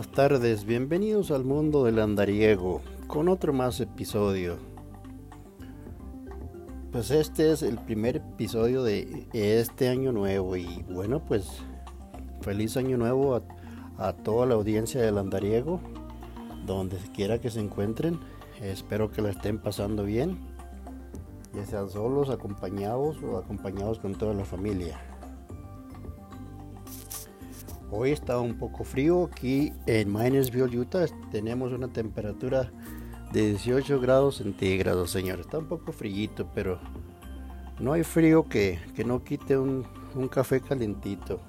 buenas tardes, bienvenidos al mundo del andariego con otro más episodio. Pues este es el primer episodio de este año nuevo y bueno pues feliz año nuevo a, a toda la audiencia del andariego, donde quiera que se encuentren, espero que la estén pasando bien, ya sean solos, acompañados o acompañados con toda la familia. Hoy está un poco frío aquí en Minersville, Utah. Tenemos una temperatura de 18 grados centígrados, señor. Está un poco frillito, pero no hay frío que, que no quite un, un café calentito.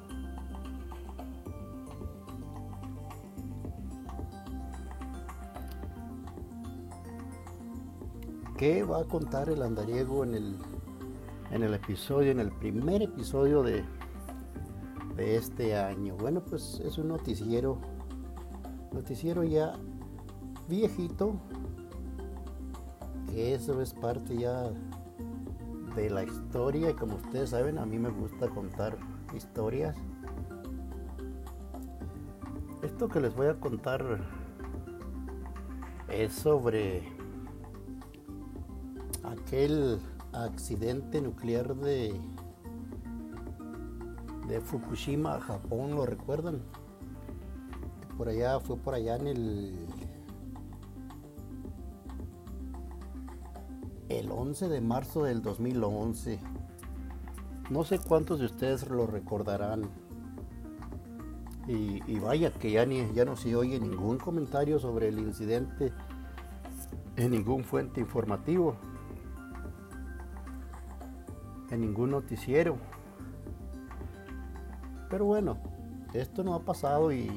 ¿Qué va a contar el andariego en el, en el episodio, en el primer episodio de, este año. Bueno, pues es un noticiero, noticiero ya viejito, que eso es parte ya de la historia y como ustedes saben, a mí me gusta contar historias. Esto que les voy a contar es sobre aquel accidente nuclear de de Fukushima, Japón, ¿lo recuerdan? Por allá, fue por allá en el... El 11 de marzo del 2011. No sé cuántos de ustedes lo recordarán. Y, y vaya que ya, ni, ya no se oye ningún comentario sobre el incidente en ningún fuente informativo, en ningún noticiero. Pero bueno, esto no ha pasado y,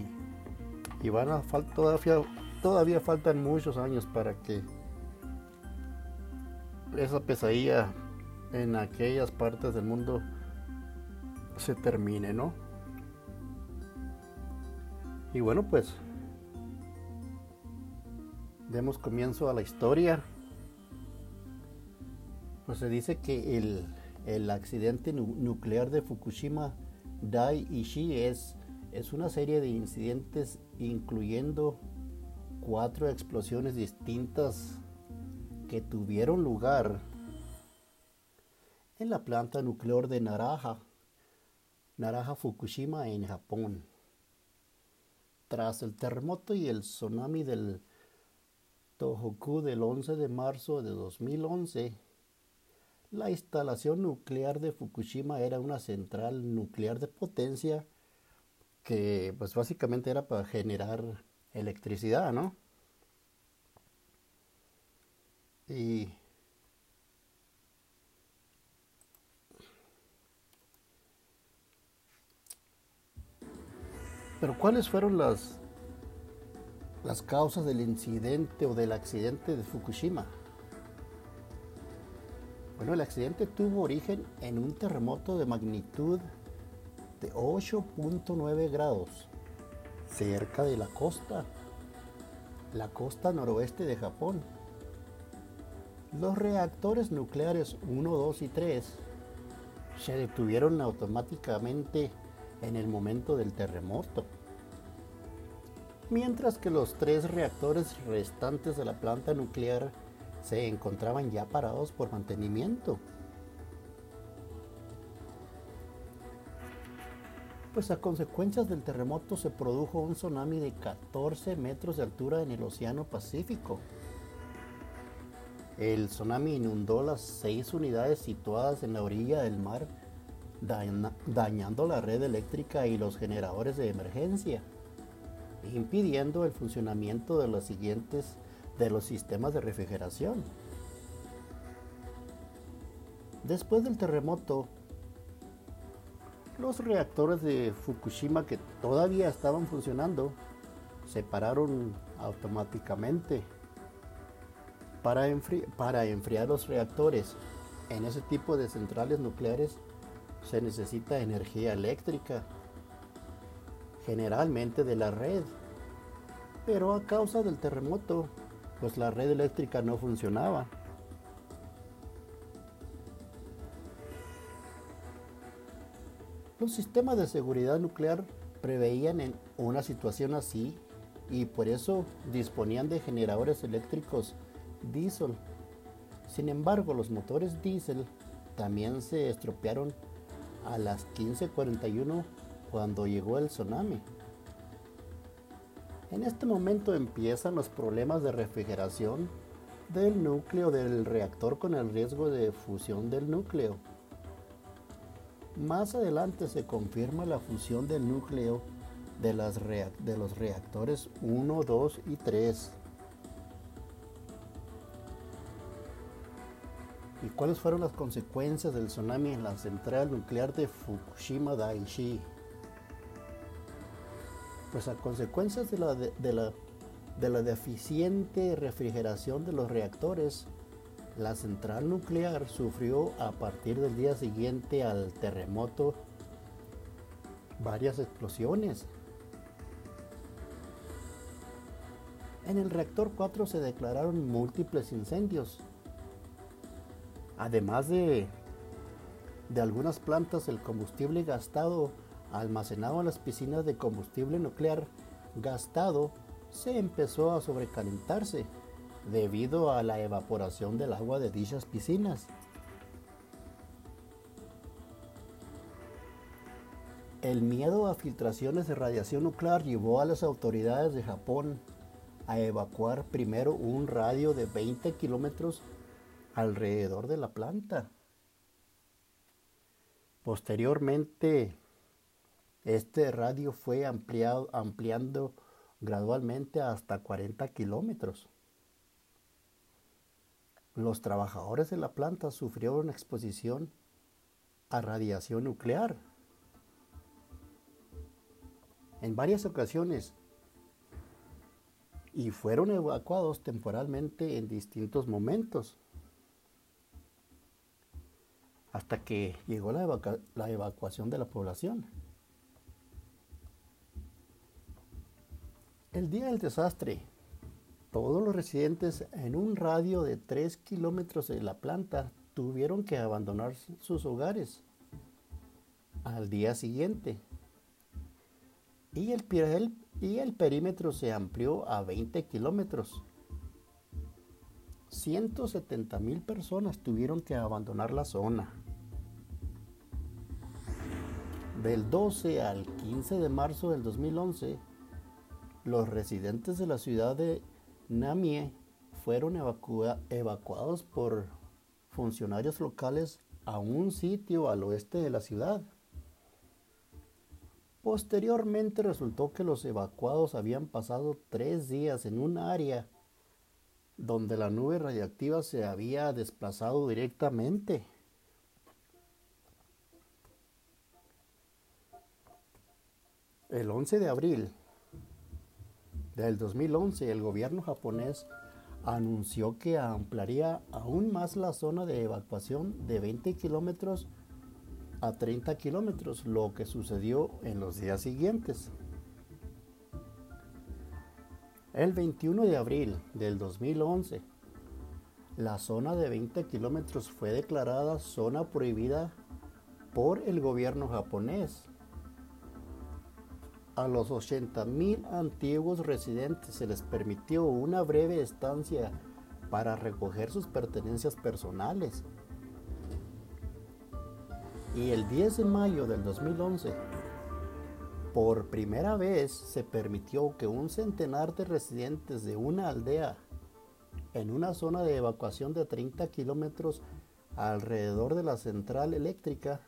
y van a todavía, todavía faltan muchos años para que esa pesadilla en aquellas partes del mundo se termine, ¿no? Y bueno, pues demos comienzo a la historia. Pues se dice que el, el accidente nuclear de Fukushima Dai Ishi es, es una serie de incidentes incluyendo cuatro explosiones distintas que tuvieron lugar en la planta nuclear de Naraha, Naraha Fukushima en Japón. Tras el terremoto y el tsunami del Tohoku del 11 de marzo de 2011, la instalación nuclear de Fukushima era una central nuclear de potencia que pues básicamente era para generar electricidad, ¿no? Y Pero ¿cuáles fueron las las causas del incidente o del accidente de Fukushima? Bueno, el accidente tuvo origen en un terremoto de magnitud de 8.9 grados cerca de la costa, la costa noroeste de Japón. Los reactores nucleares 1, 2 y 3 se detuvieron automáticamente en el momento del terremoto, mientras que los tres reactores restantes de la planta nuclear se encontraban ya parados por mantenimiento. Pues a consecuencias del terremoto se produjo un tsunami de 14 metros de altura en el Océano Pacífico. El tsunami inundó las seis unidades situadas en la orilla del mar, dañando la red eléctrica y los generadores de emergencia, impidiendo el funcionamiento de los siguientes de los sistemas de refrigeración. Después del terremoto, los reactores de Fukushima que todavía estaban funcionando se pararon automáticamente. Para, para enfriar los reactores en ese tipo de centrales nucleares se necesita energía eléctrica, generalmente de la red. Pero a causa del terremoto, pues la red eléctrica no funcionaba. Los sistemas de seguridad nuclear preveían en una situación así y por eso disponían de generadores eléctricos diésel. Sin embargo, los motores diésel también se estropearon a las 15:41 cuando llegó el tsunami. En este momento empiezan los problemas de refrigeración del núcleo del reactor con el riesgo de fusión del núcleo. Más adelante se confirma la fusión del núcleo de, los reactores 1, 2 y 3. ¿Y cuáles fueron las consecuencias del tsunami en la central nuclear de Fukushima Daiichi? Pues a consecuencias de la, de, la, de la deficiente refrigeración de los reactores, la central nuclear sufrió a partir del día siguiente al terremoto varias explosiones. En el reactor 4 se declararon múltiples incendios. Además de, de algunas plantas, el combustible gastado almacenado en las piscinas de combustible nuclear gastado se empezó a sobrecalentarse debido a la evaporación del agua de dichas piscinas. El miedo a filtraciones de radiación nuclear llevó a las autoridades de Japón a evacuar primero un radio de 20 kilómetros alrededor de la planta. Posteriormente, este radio fue ampliado, ampliando gradualmente hasta 40 kilómetros. Los trabajadores de la planta sufrieron exposición a radiación nuclear. En varias ocasiones y fueron evacuados temporalmente en distintos momentos hasta que llegó la, la evacuación de la población. El día del desastre, todos los residentes en un radio de 3 kilómetros de la planta tuvieron que abandonar sus hogares al día siguiente. Y el, y el perímetro se amplió a 20 kilómetros. 170 mil personas tuvieron que abandonar la zona. Del 12 al 15 de marzo del 2011, los residentes de la ciudad de Namie fueron evacuados por funcionarios locales a un sitio al oeste de la ciudad. Posteriormente resultó que los evacuados habían pasado tres días en un área donde la nube radiactiva se había desplazado directamente. El 11 de abril del 2011, el gobierno japonés anunció que ampliaría aún más la zona de evacuación de 20 kilómetros a 30 kilómetros, lo que sucedió en los días siguientes. El 21 de abril del 2011, la zona de 20 kilómetros fue declarada zona prohibida por el gobierno japonés a los 80.000 antiguos residentes se les permitió una breve estancia para recoger sus pertenencias personales. Y el 10 de mayo del 2011, por primera vez se permitió que un centenar de residentes de una aldea en una zona de evacuación de 30 kilómetros alrededor de la central eléctrica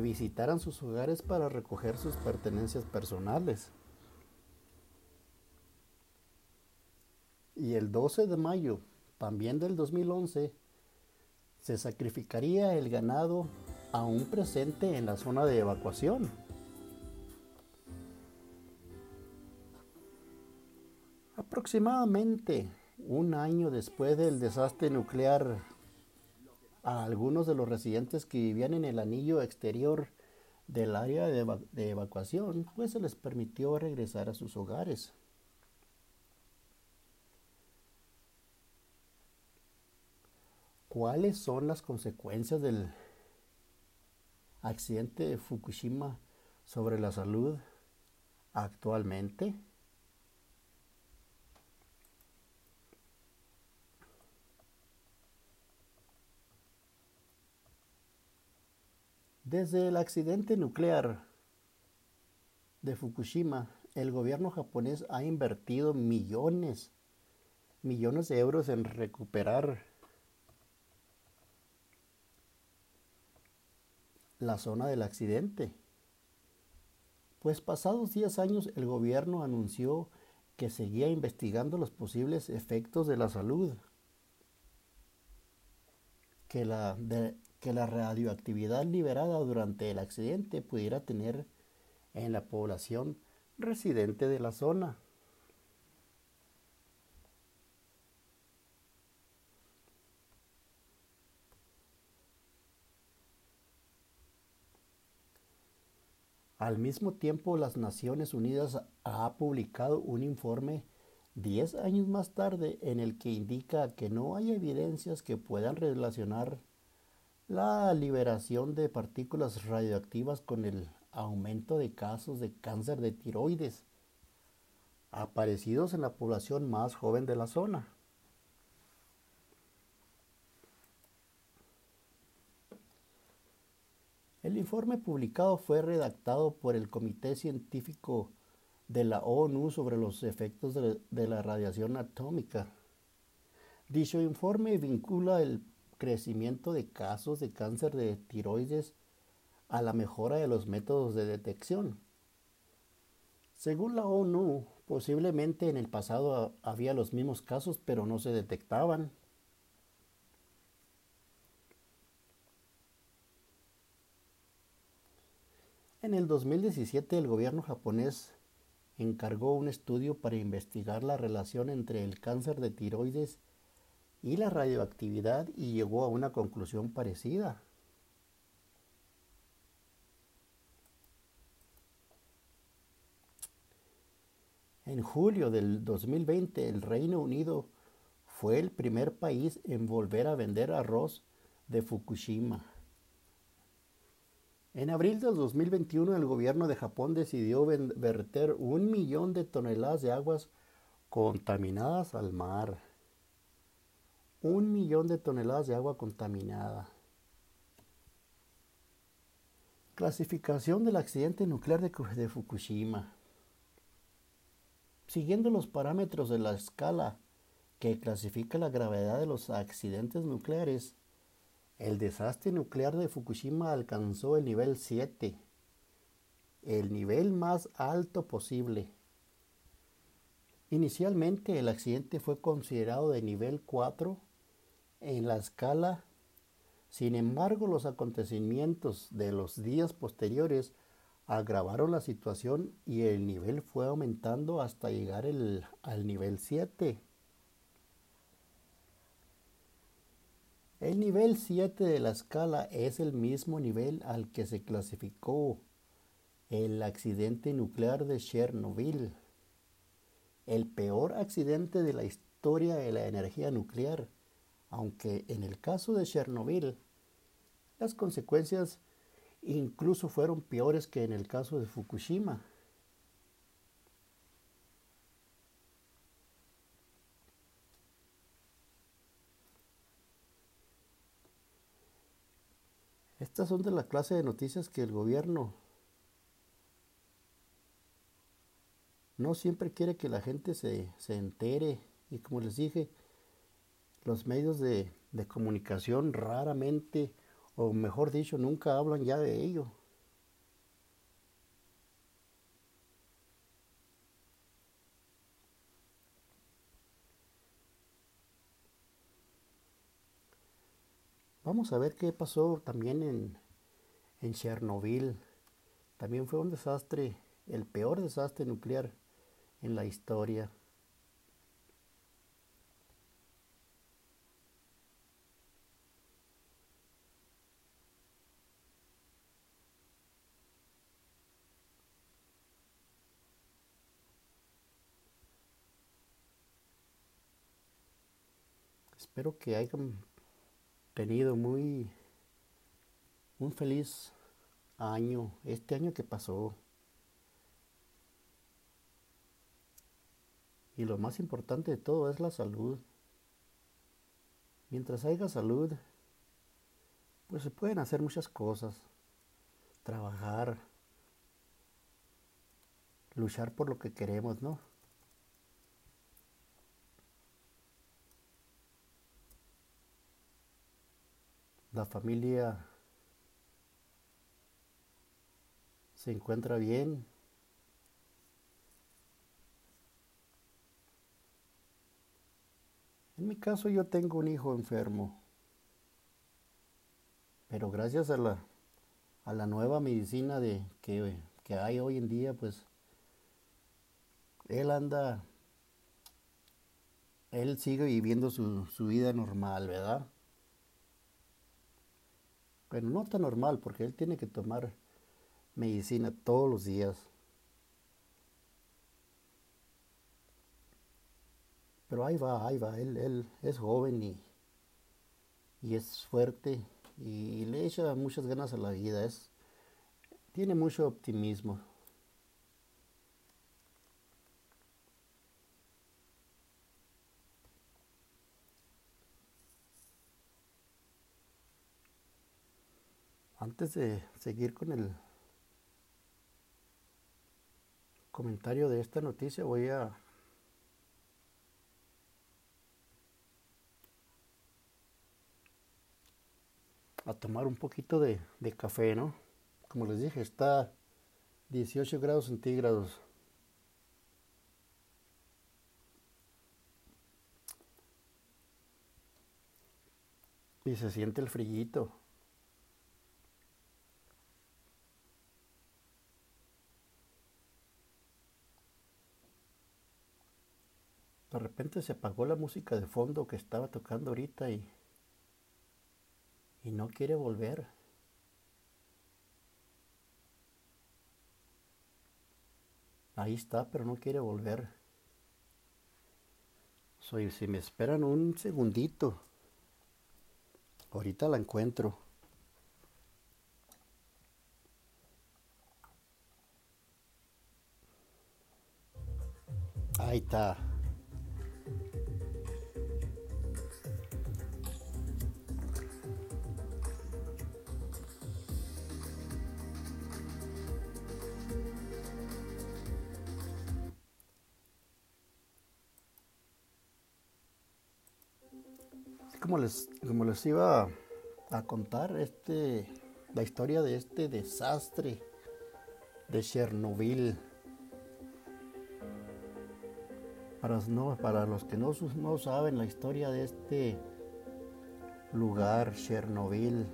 visitaran sus hogares para recoger sus pertenencias personales. Y el 12 de mayo, también del 2011, se sacrificaría el ganado aún presente en la zona de evacuación. Aproximadamente un año después del desastre nuclear a algunos de los residentes que vivían en el anillo exterior del área de, evacuación, pues se les permitió regresar a sus hogares. ¿Cuáles son las consecuencias del accidente de Fukushima sobre la salud actualmente? Desde el accidente nuclear de Fukushima, el gobierno japonés ha invertido millones, millones de euros en recuperar la zona del accidente. Pues pasados 10 años el gobierno anunció que seguía investigando los posibles efectos de la salud que la, que la radioactividad liberada durante el accidente pudiera tener en la población residente de la zona. Al mismo tiempo, las Naciones Unidas ha publicado un informe 10 años más tarde en el que indica que no hay evidencias que puedan relacionar la liberación de partículas radioactivas con el aumento de casos de cáncer de tiroides aparecidos en la población más joven de la zona. El informe publicado fue redactado por el Comité Científico de la ONU sobre los efectos de, la radiación atómica. Dicho informe vincula el crecimiento de casos de cáncer de tiroides a la mejora de los métodos de detección. Según la ONU, posiblemente en el pasado había los mismos casos pero no se detectaban. En el 2017 el gobierno japonés encargó un estudio para investigar la relación entre el cáncer de tiroides y la radioactividad y llegó a una conclusión parecida. En julio del 2020 el Reino Unido fue el primer país en volver a vender arroz de Fukushima. En abril del 2021 el gobierno de Japón decidió verter un millón de toneladas de aguas contaminadas al mar. Un millón de toneladas de agua contaminada. Clasificación del accidente nuclear de, Fukushima. Siguiendo los parámetros de la escala que clasifica la gravedad de los accidentes nucleares, el desastre nuclear de Fukushima alcanzó el nivel 7, el nivel más alto posible. Inicialmente el accidente fue considerado de nivel 4 en la escala, sin embargo los acontecimientos de los días posteriores agravaron la situación y el nivel fue aumentando hasta llegar al nivel 7. El nivel 7 de la escala es el mismo nivel al que se clasificó el accidente nuclear de Chernobyl, el peor accidente de la historia de la energía nuclear, aunque en el caso de Chernobyl las consecuencias incluso fueron peores que en el caso de Fukushima. Estas son de la clase de noticias que el gobierno no siempre quiere que la gente se, entere. Y como les dije, los medios de, comunicación raramente, o mejor dicho, nunca hablan ya de ello. Vamos a ver qué pasó también en, en Chernobyl. También fue un desastre, el peor desastre nuclear en la historia. Que hayan tenido muy un feliz año, este año que pasó. Y lo más importante de todo es la salud. Mientras haya salud, pues se pueden hacer muchas cosas. trabajar, luchar por lo que queremos, ¿no? La familia se encuentra bien. En mi caso yo tengo un hijo enfermo, pero gracias a la, a la nueva medicina de, que, que hay hoy en día, pues él anda, él sigue viviendo su, su vida normal, ¿verdad? Pero no tan normal, porque él tiene que tomar medicina todos los días. Pero ahí va, ahí va, él, él es joven y, y es fuerte y le echa muchas ganas a la vida, es, tiene mucho optimismo. Antes de seguir con el comentario de esta noticia voy a a tomar un poquito de, café, ¿no? Como les dije, está 18 grados centígrados. Y se siente el frillito. Repente se apagó la música de fondo que estaba tocando ahorita y, y no quiere volver. Ahí está, pero no quiere volver. Soy, si me esperan un segundito, ahorita la encuentro. Ahí está. Como les, iba a contar, este, la historia de este desastre de Chernobyl. Para, no, para los que no, no saben la historia de este lugar, Chernobyl,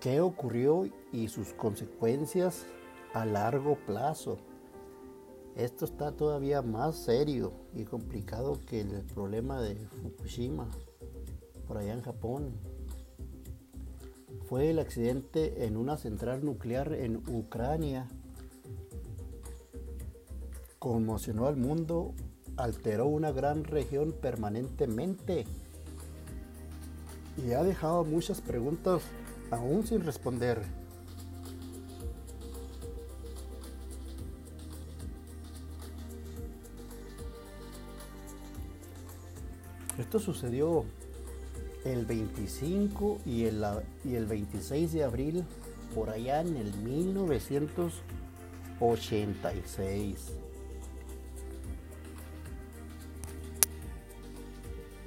qué ocurrió y sus consecuencias a largo plazo. Esto está todavía más serio y complicado que el problema de Fukushima, por allá en Japón. Fue el accidente en una central nuclear en Ucrania. Conmocionó al mundo, alteró una gran región permanentemente y ha dejado muchas preguntas aún sin responder. Esto sucedió el 25 y el, y el 26 de abril por allá en el 1986.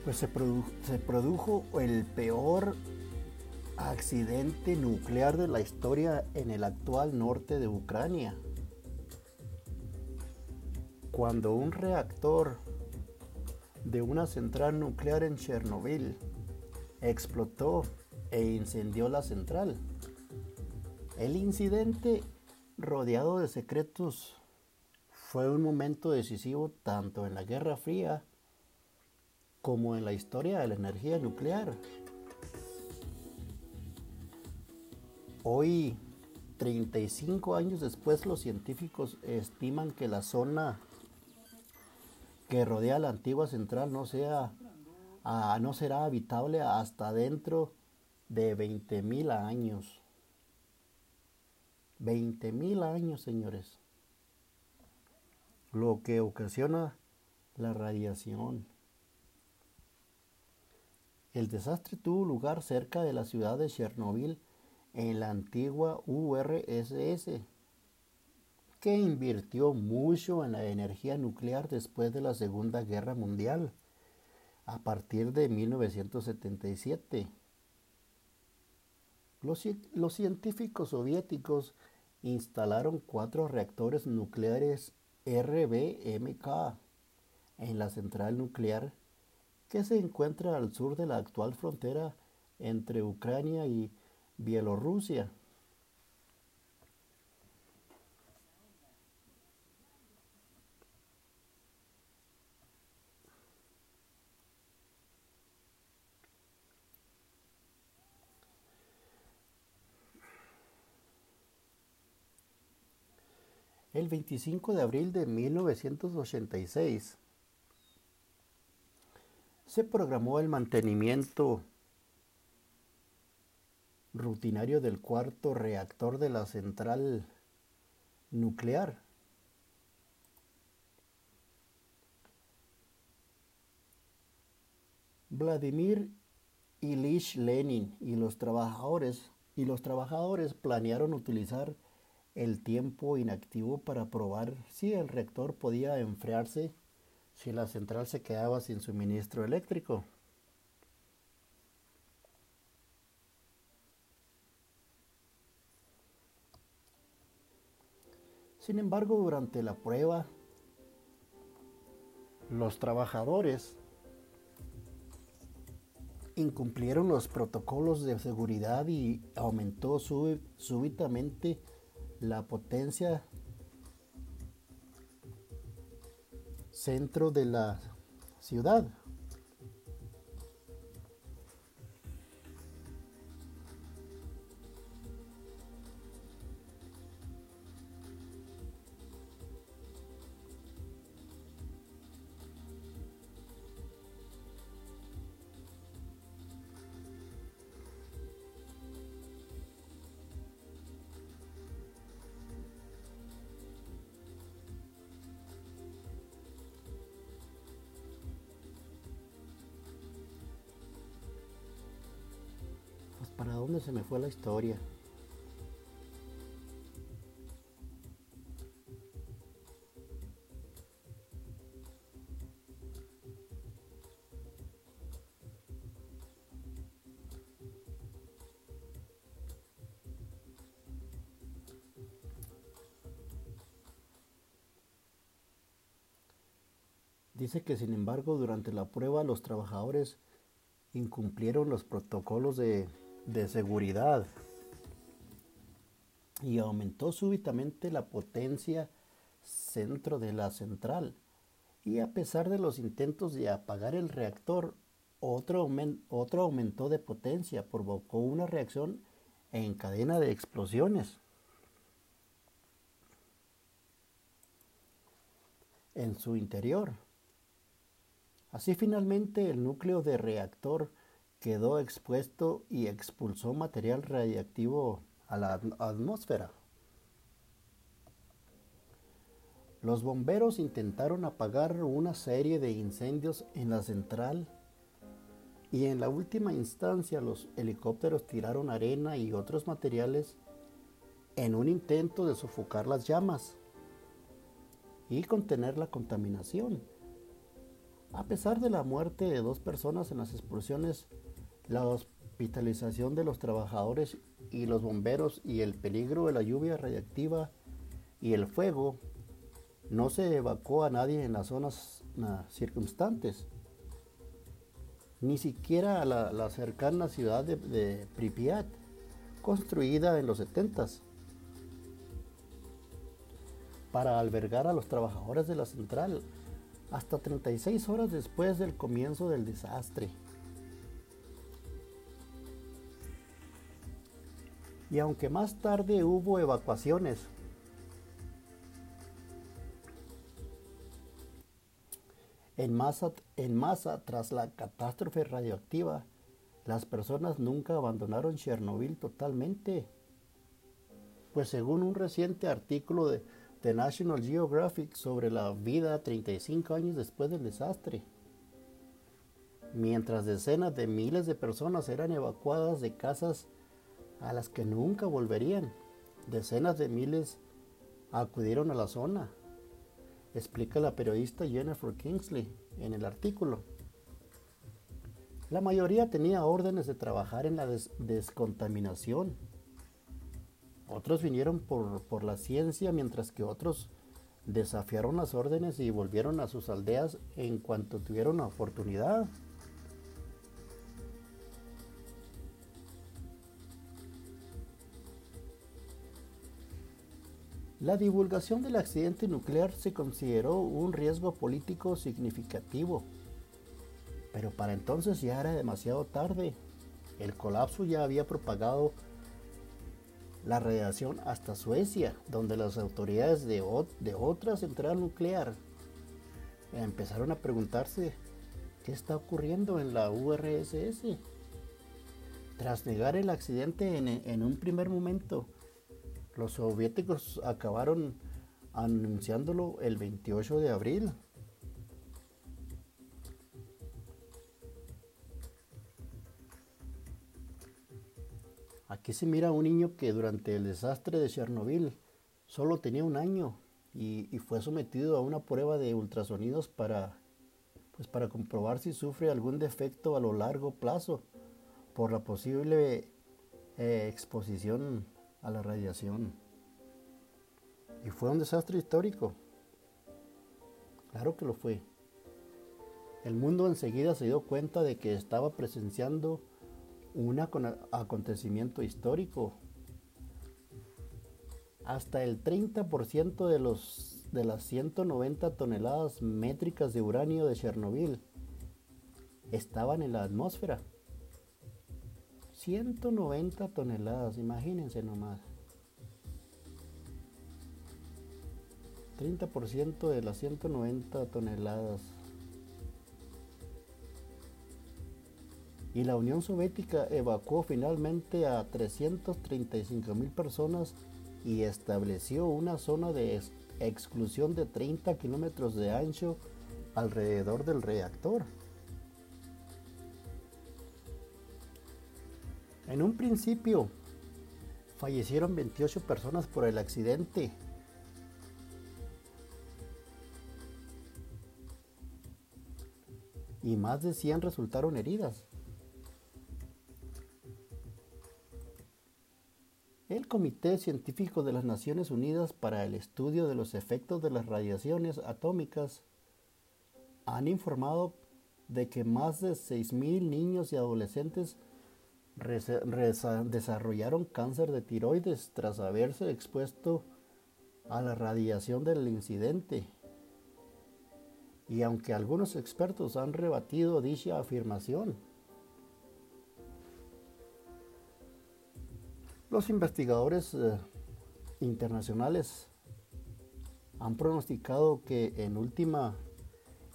Pues se, se produjo el peor accidente nuclear de la historia en el actual norte de Ucrania. Cuando un reactor de una central nuclear en Chernobyl. Explotó e incendió la central. El incidente, rodeado de secretos, fue un momento decisivo tanto en la Guerra Fría como en la historia de la energía nuclear. Hoy, 35 años después, los científicos estiman que la zona que rodea la antigua central no sea no será habitable hasta dentro de 20.000 años. 20.000 años, señores. Lo que ocasiona la radiación. El desastre tuvo lugar cerca de la ciudad de Chernobyl, en la antigua URSS, que invirtió mucho en la energía nuclear después de la Segunda Guerra Mundial, a partir de 1977. Los, los científicos soviéticos instalaron cuatro reactores nucleares RBMK en la central nuclear que se encuentra al sur de la actual frontera entre Ucrania y Bielorrusia. El 25 de abril de 1986 se programó el mantenimiento rutinario del cuarto reactor de la central nuclear. Vladimir Ilich Lenin y los trabajadores y los trabajadores planearon utilizar el tiempo inactivo para probar si el reactor podía enfriarse si la central se quedaba sin suministro eléctrico. Sin embargo, durante la prueba, los trabajadores incumplieron los protocolos de seguridad y aumentó súbitamente la potencia centro de la ciudad. ¿Para dónde se me fue la historia? Dice que sin embargo durante la prueba los trabajadores incumplieron los protocolos de de seguridad y aumentó súbitamente la potencia centro de la central. Y a pesar de los intentos de apagar el reactor, otro, otro aumentó de potencia, provocó una reacción en cadena de explosiones. en su interior. Así finalmente el núcleo de reactor quedó expuesto y expulsó material radiactivo a la atmósfera. Los bomberos intentaron apagar una serie de incendios en la central y en la última instancia los helicópteros tiraron arena y otros materiales en un intento de sofocar las llamas y contener la contaminación. A pesar de la muerte de dos personas en las explosiones, la hospitalización de los trabajadores y los bomberos y el peligro de la lluvia radiactiva y el fuego, no se evacuó a nadie en las zonas circunstantes, ni siquiera a la, cercana ciudad de, de, Pripyat, construida en los 70 para albergar a los trabajadores de la central hasta 36 horas después del comienzo del desastre. Y aunque más tarde hubo evacuaciones, en masa, en masa tras la catástrofe radioactiva, las personas nunca abandonaron Chernobyl totalmente. Pues según un reciente artículo de, The National Geographic sobre la vida 35 años después del desastre, mientras decenas de miles de personas eran evacuadas de casas a las que nunca volverían. Decenas de miles acudieron a la zona, explica la periodista Jennifer Kingsley en el artículo. La mayoría tenía órdenes de trabajar en la descontaminación. Otros vinieron por, por la ciencia, mientras que otros desafiaron las órdenes y volvieron a sus aldeas en cuanto tuvieron la oportunidad. La divulgación del accidente nuclear se consideró un riesgo político significativo, pero para entonces ya era demasiado tarde. El colapso ya había propagado la radiación hasta Suecia, donde las autoridades de, de otra central nuclear empezaron a preguntarse qué está ocurriendo en la URSS. Tras negar el accidente en, en un primer momento, los soviéticos acabaron anunciándolo el 28 de abril. Aquí se mira a un niño que durante el desastre de Chernobyl solo tenía un año y, fue sometido a una prueba de ultrasonidos para, pues para comprobar si sufre algún defecto a lo largo plazo por la posible eh, exposición a la radiación. Y fue un desastre histórico. Claro que lo fue. El mundo enseguida se dio cuenta de que estaba presenciando un acontecimiento histórico. Hasta el 30% de, los, de las 190 toneladas métricas de uranio de Chernobyl estaban en la atmósfera. 190 toneladas, imagínense nomás. 30% de las 190 toneladas. Y la Unión Soviética evacuó finalmente a 335 mil personas y estableció una zona de exclusión de 30 kilómetros de ancho alrededor del reactor. En un principio fallecieron 28 personas por el accidente. Y más de 100 resultaron heridas. El Comité Científico de las Naciones Unidas para el Estudio de los Efectos de las Radiaciones Atómicas han informado de que más de 6.000 niños y adolescentes desarrollaron cáncer de tiroides tras haberse expuesto a la radiación del incidente. Y aunque algunos expertos han rebatido dicha afirmación, los investigadores eh, internacionales han pronosticado que en última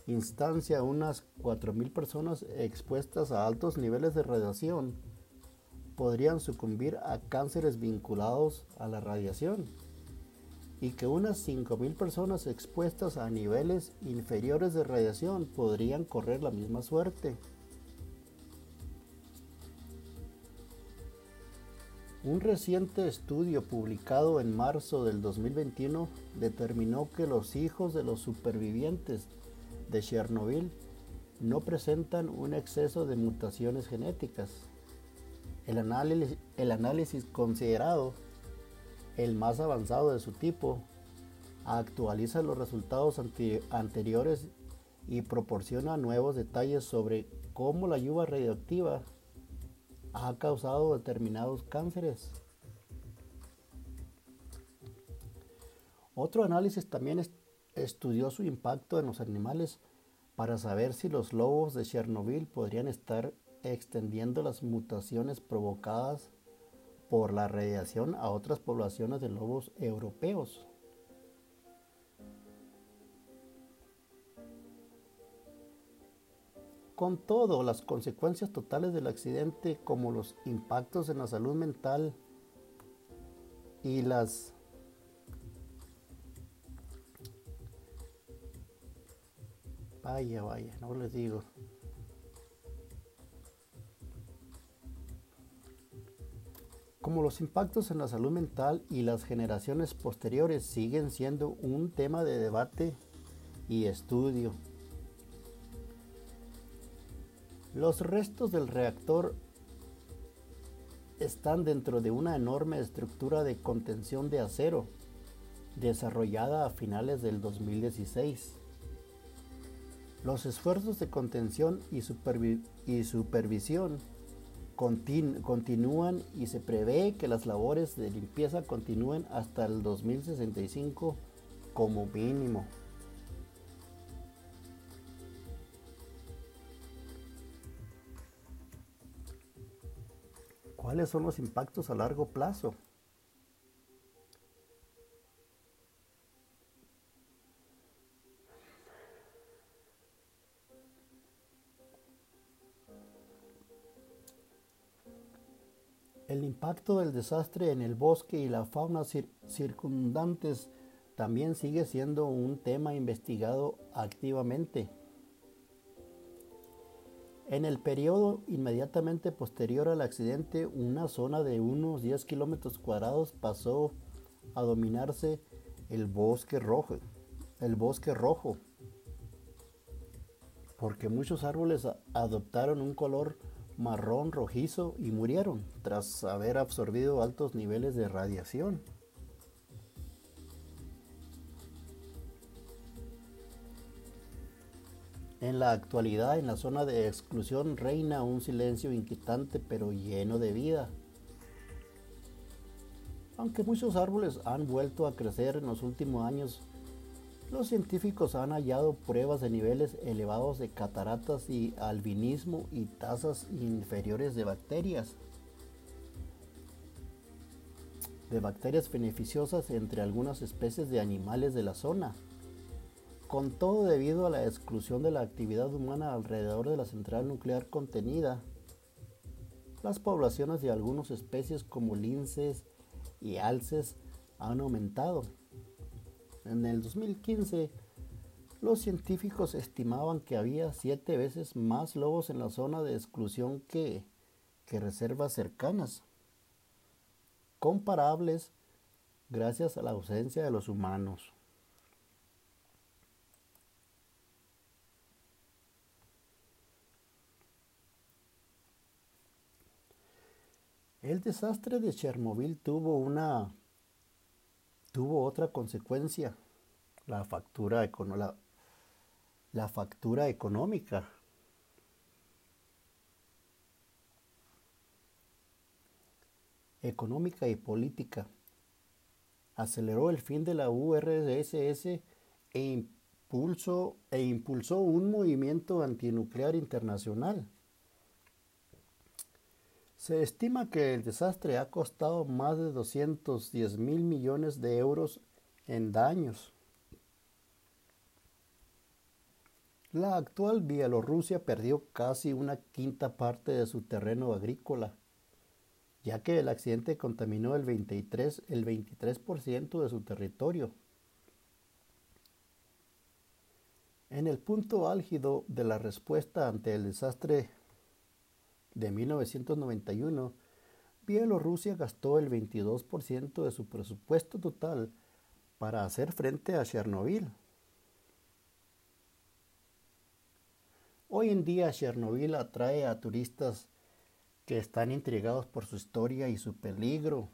instancia unas 4.000 personas expuestas a altos niveles de radiación podrían sucumbir a cánceres vinculados a la radiación y que unas 5.000 personas expuestas a niveles inferiores de radiación podrían correr la misma suerte. Un reciente estudio publicado en marzo del 2021 determinó que los hijos de los supervivientes de Chernobyl no presentan un exceso de mutaciones genéticas. El análisis, considerado el más avanzado de su tipo actualiza los resultados anteriores y proporciona nuevos detalles sobre cómo la lluvia radioactiva ha causado determinados cánceres. Otro análisis también estudió su impacto en los animales para saber si los lobos de Chernobyl podrían estar extendiendo las mutaciones provocadas por la radiación a otras poblaciones de lobos europeos. Con todo, las consecuencias totales del accidente, como los impactos en la salud mental y las Vaya, vaya, no les digo. Como los impactos en la salud mental y las generaciones posteriores siguen siendo un tema de debate y estudio. Los restos del reactor están dentro de una enorme estructura de contención de acero desarrollada a finales del 2016. Los esfuerzos de contención y, supervisión continúan y se prevé que las labores de limpieza continúen hasta el 2065 como mínimo. ¿Cuáles son los impactos a largo plazo? Impacto del desastre en el bosque y la fauna circundantes también sigue siendo un tema investigado activamente. En el periodo inmediatamente posterior al accidente, una zona de unos 10 kilómetros cuadrados pasó a dominarse el bosque rojo, el bosque rojo, porque muchos árboles adoptaron un color marrón rojizo y murieron tras haber absorbido altos niveles de radiación. En la actualidad, en la zona de exclusión reina un silencio inquietante pero lleno de vida. Aunque muchos árboles han vuelto a crecer en los últimos años, los científicos han hallado pruebas de niveles elevados de cataratas y albinismo y tasas inferiores de bacterias. De bacterias beneficiosas entre algunas especies de animales de la zona. Con todo debido a la exclusión de la actividad humana alrededor de la central nuclear contenida, las poblaciones de algunas especies como linces y alces han aumentado en el 2015, los científicos estimaban que había siete veces más lobos en la zona de exclusión que, que reservas cercanas, comparables gracias a la ausencia de los humanos. El desastre de Chernobyl tuvo una tuvo otra consecuencia, la factura, la factura económica. económica y política. Aceleró el fin de la URSS e impulsó, e impulsó un movimiento antinuclear internacional. Se estima que el desastre ha costado más de 210 mil millones de euros en daños. La actual Bielorrusia perdió casi una quinta parte de su terreno agrícola, ya que el accidente contaminó el 23%, el 23 de su territorio. En el punto álgido de la respuesta ante el desastre de 1991, Bielorrusia gastó el 22% de su presupuesto total para hacer frente a Chernobyl. Hoy en día Chernobyl atrae a turistas que están intrigados por su historia y su peligro.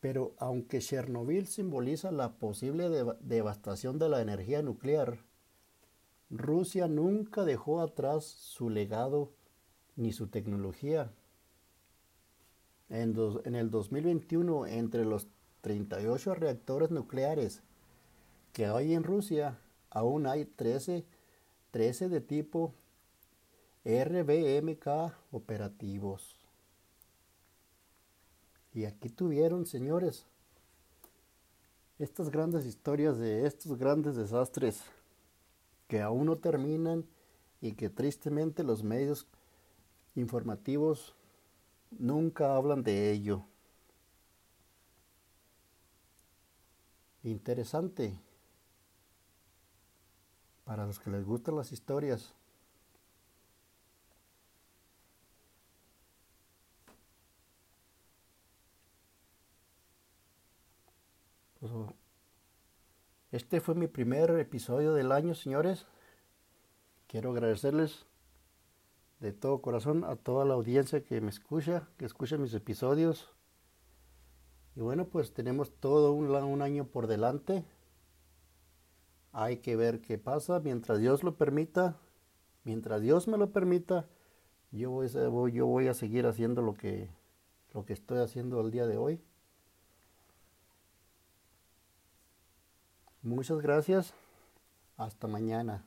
Pero aunque Chernobyl simboliza la posible devastación de la energía nuclear, Rusia nunca dejó atrás su legado ni su tecnología. En, en, el 2021, entre los 38 reactores nucleares que hay en Rusia, aún hay 13, 13 de tipo RBMK operativos. Y aquí tuvieron, señores, estas grandes historias de estos grandes desastres que aún no terminan y que tristemente los medios informativos nunca hablan de ello. Interesante para los que les gustan las historias. Pues, oh. Este fue mi primer episodio del año, señores. Quiero agradecerles de todo corazón a toda la audiencia que me escucha, que escucha mis episodios. Y bueno, pues tenemos todo un, un año por delante. Hay que ver qué pasa mientras Dios lo permita. Mientras Dios me lo permita, yo voy, yo voy a seguir haciendo lo que, lo que estoy haciendo el día de hoy. Muchas gracias. Hasta mañana.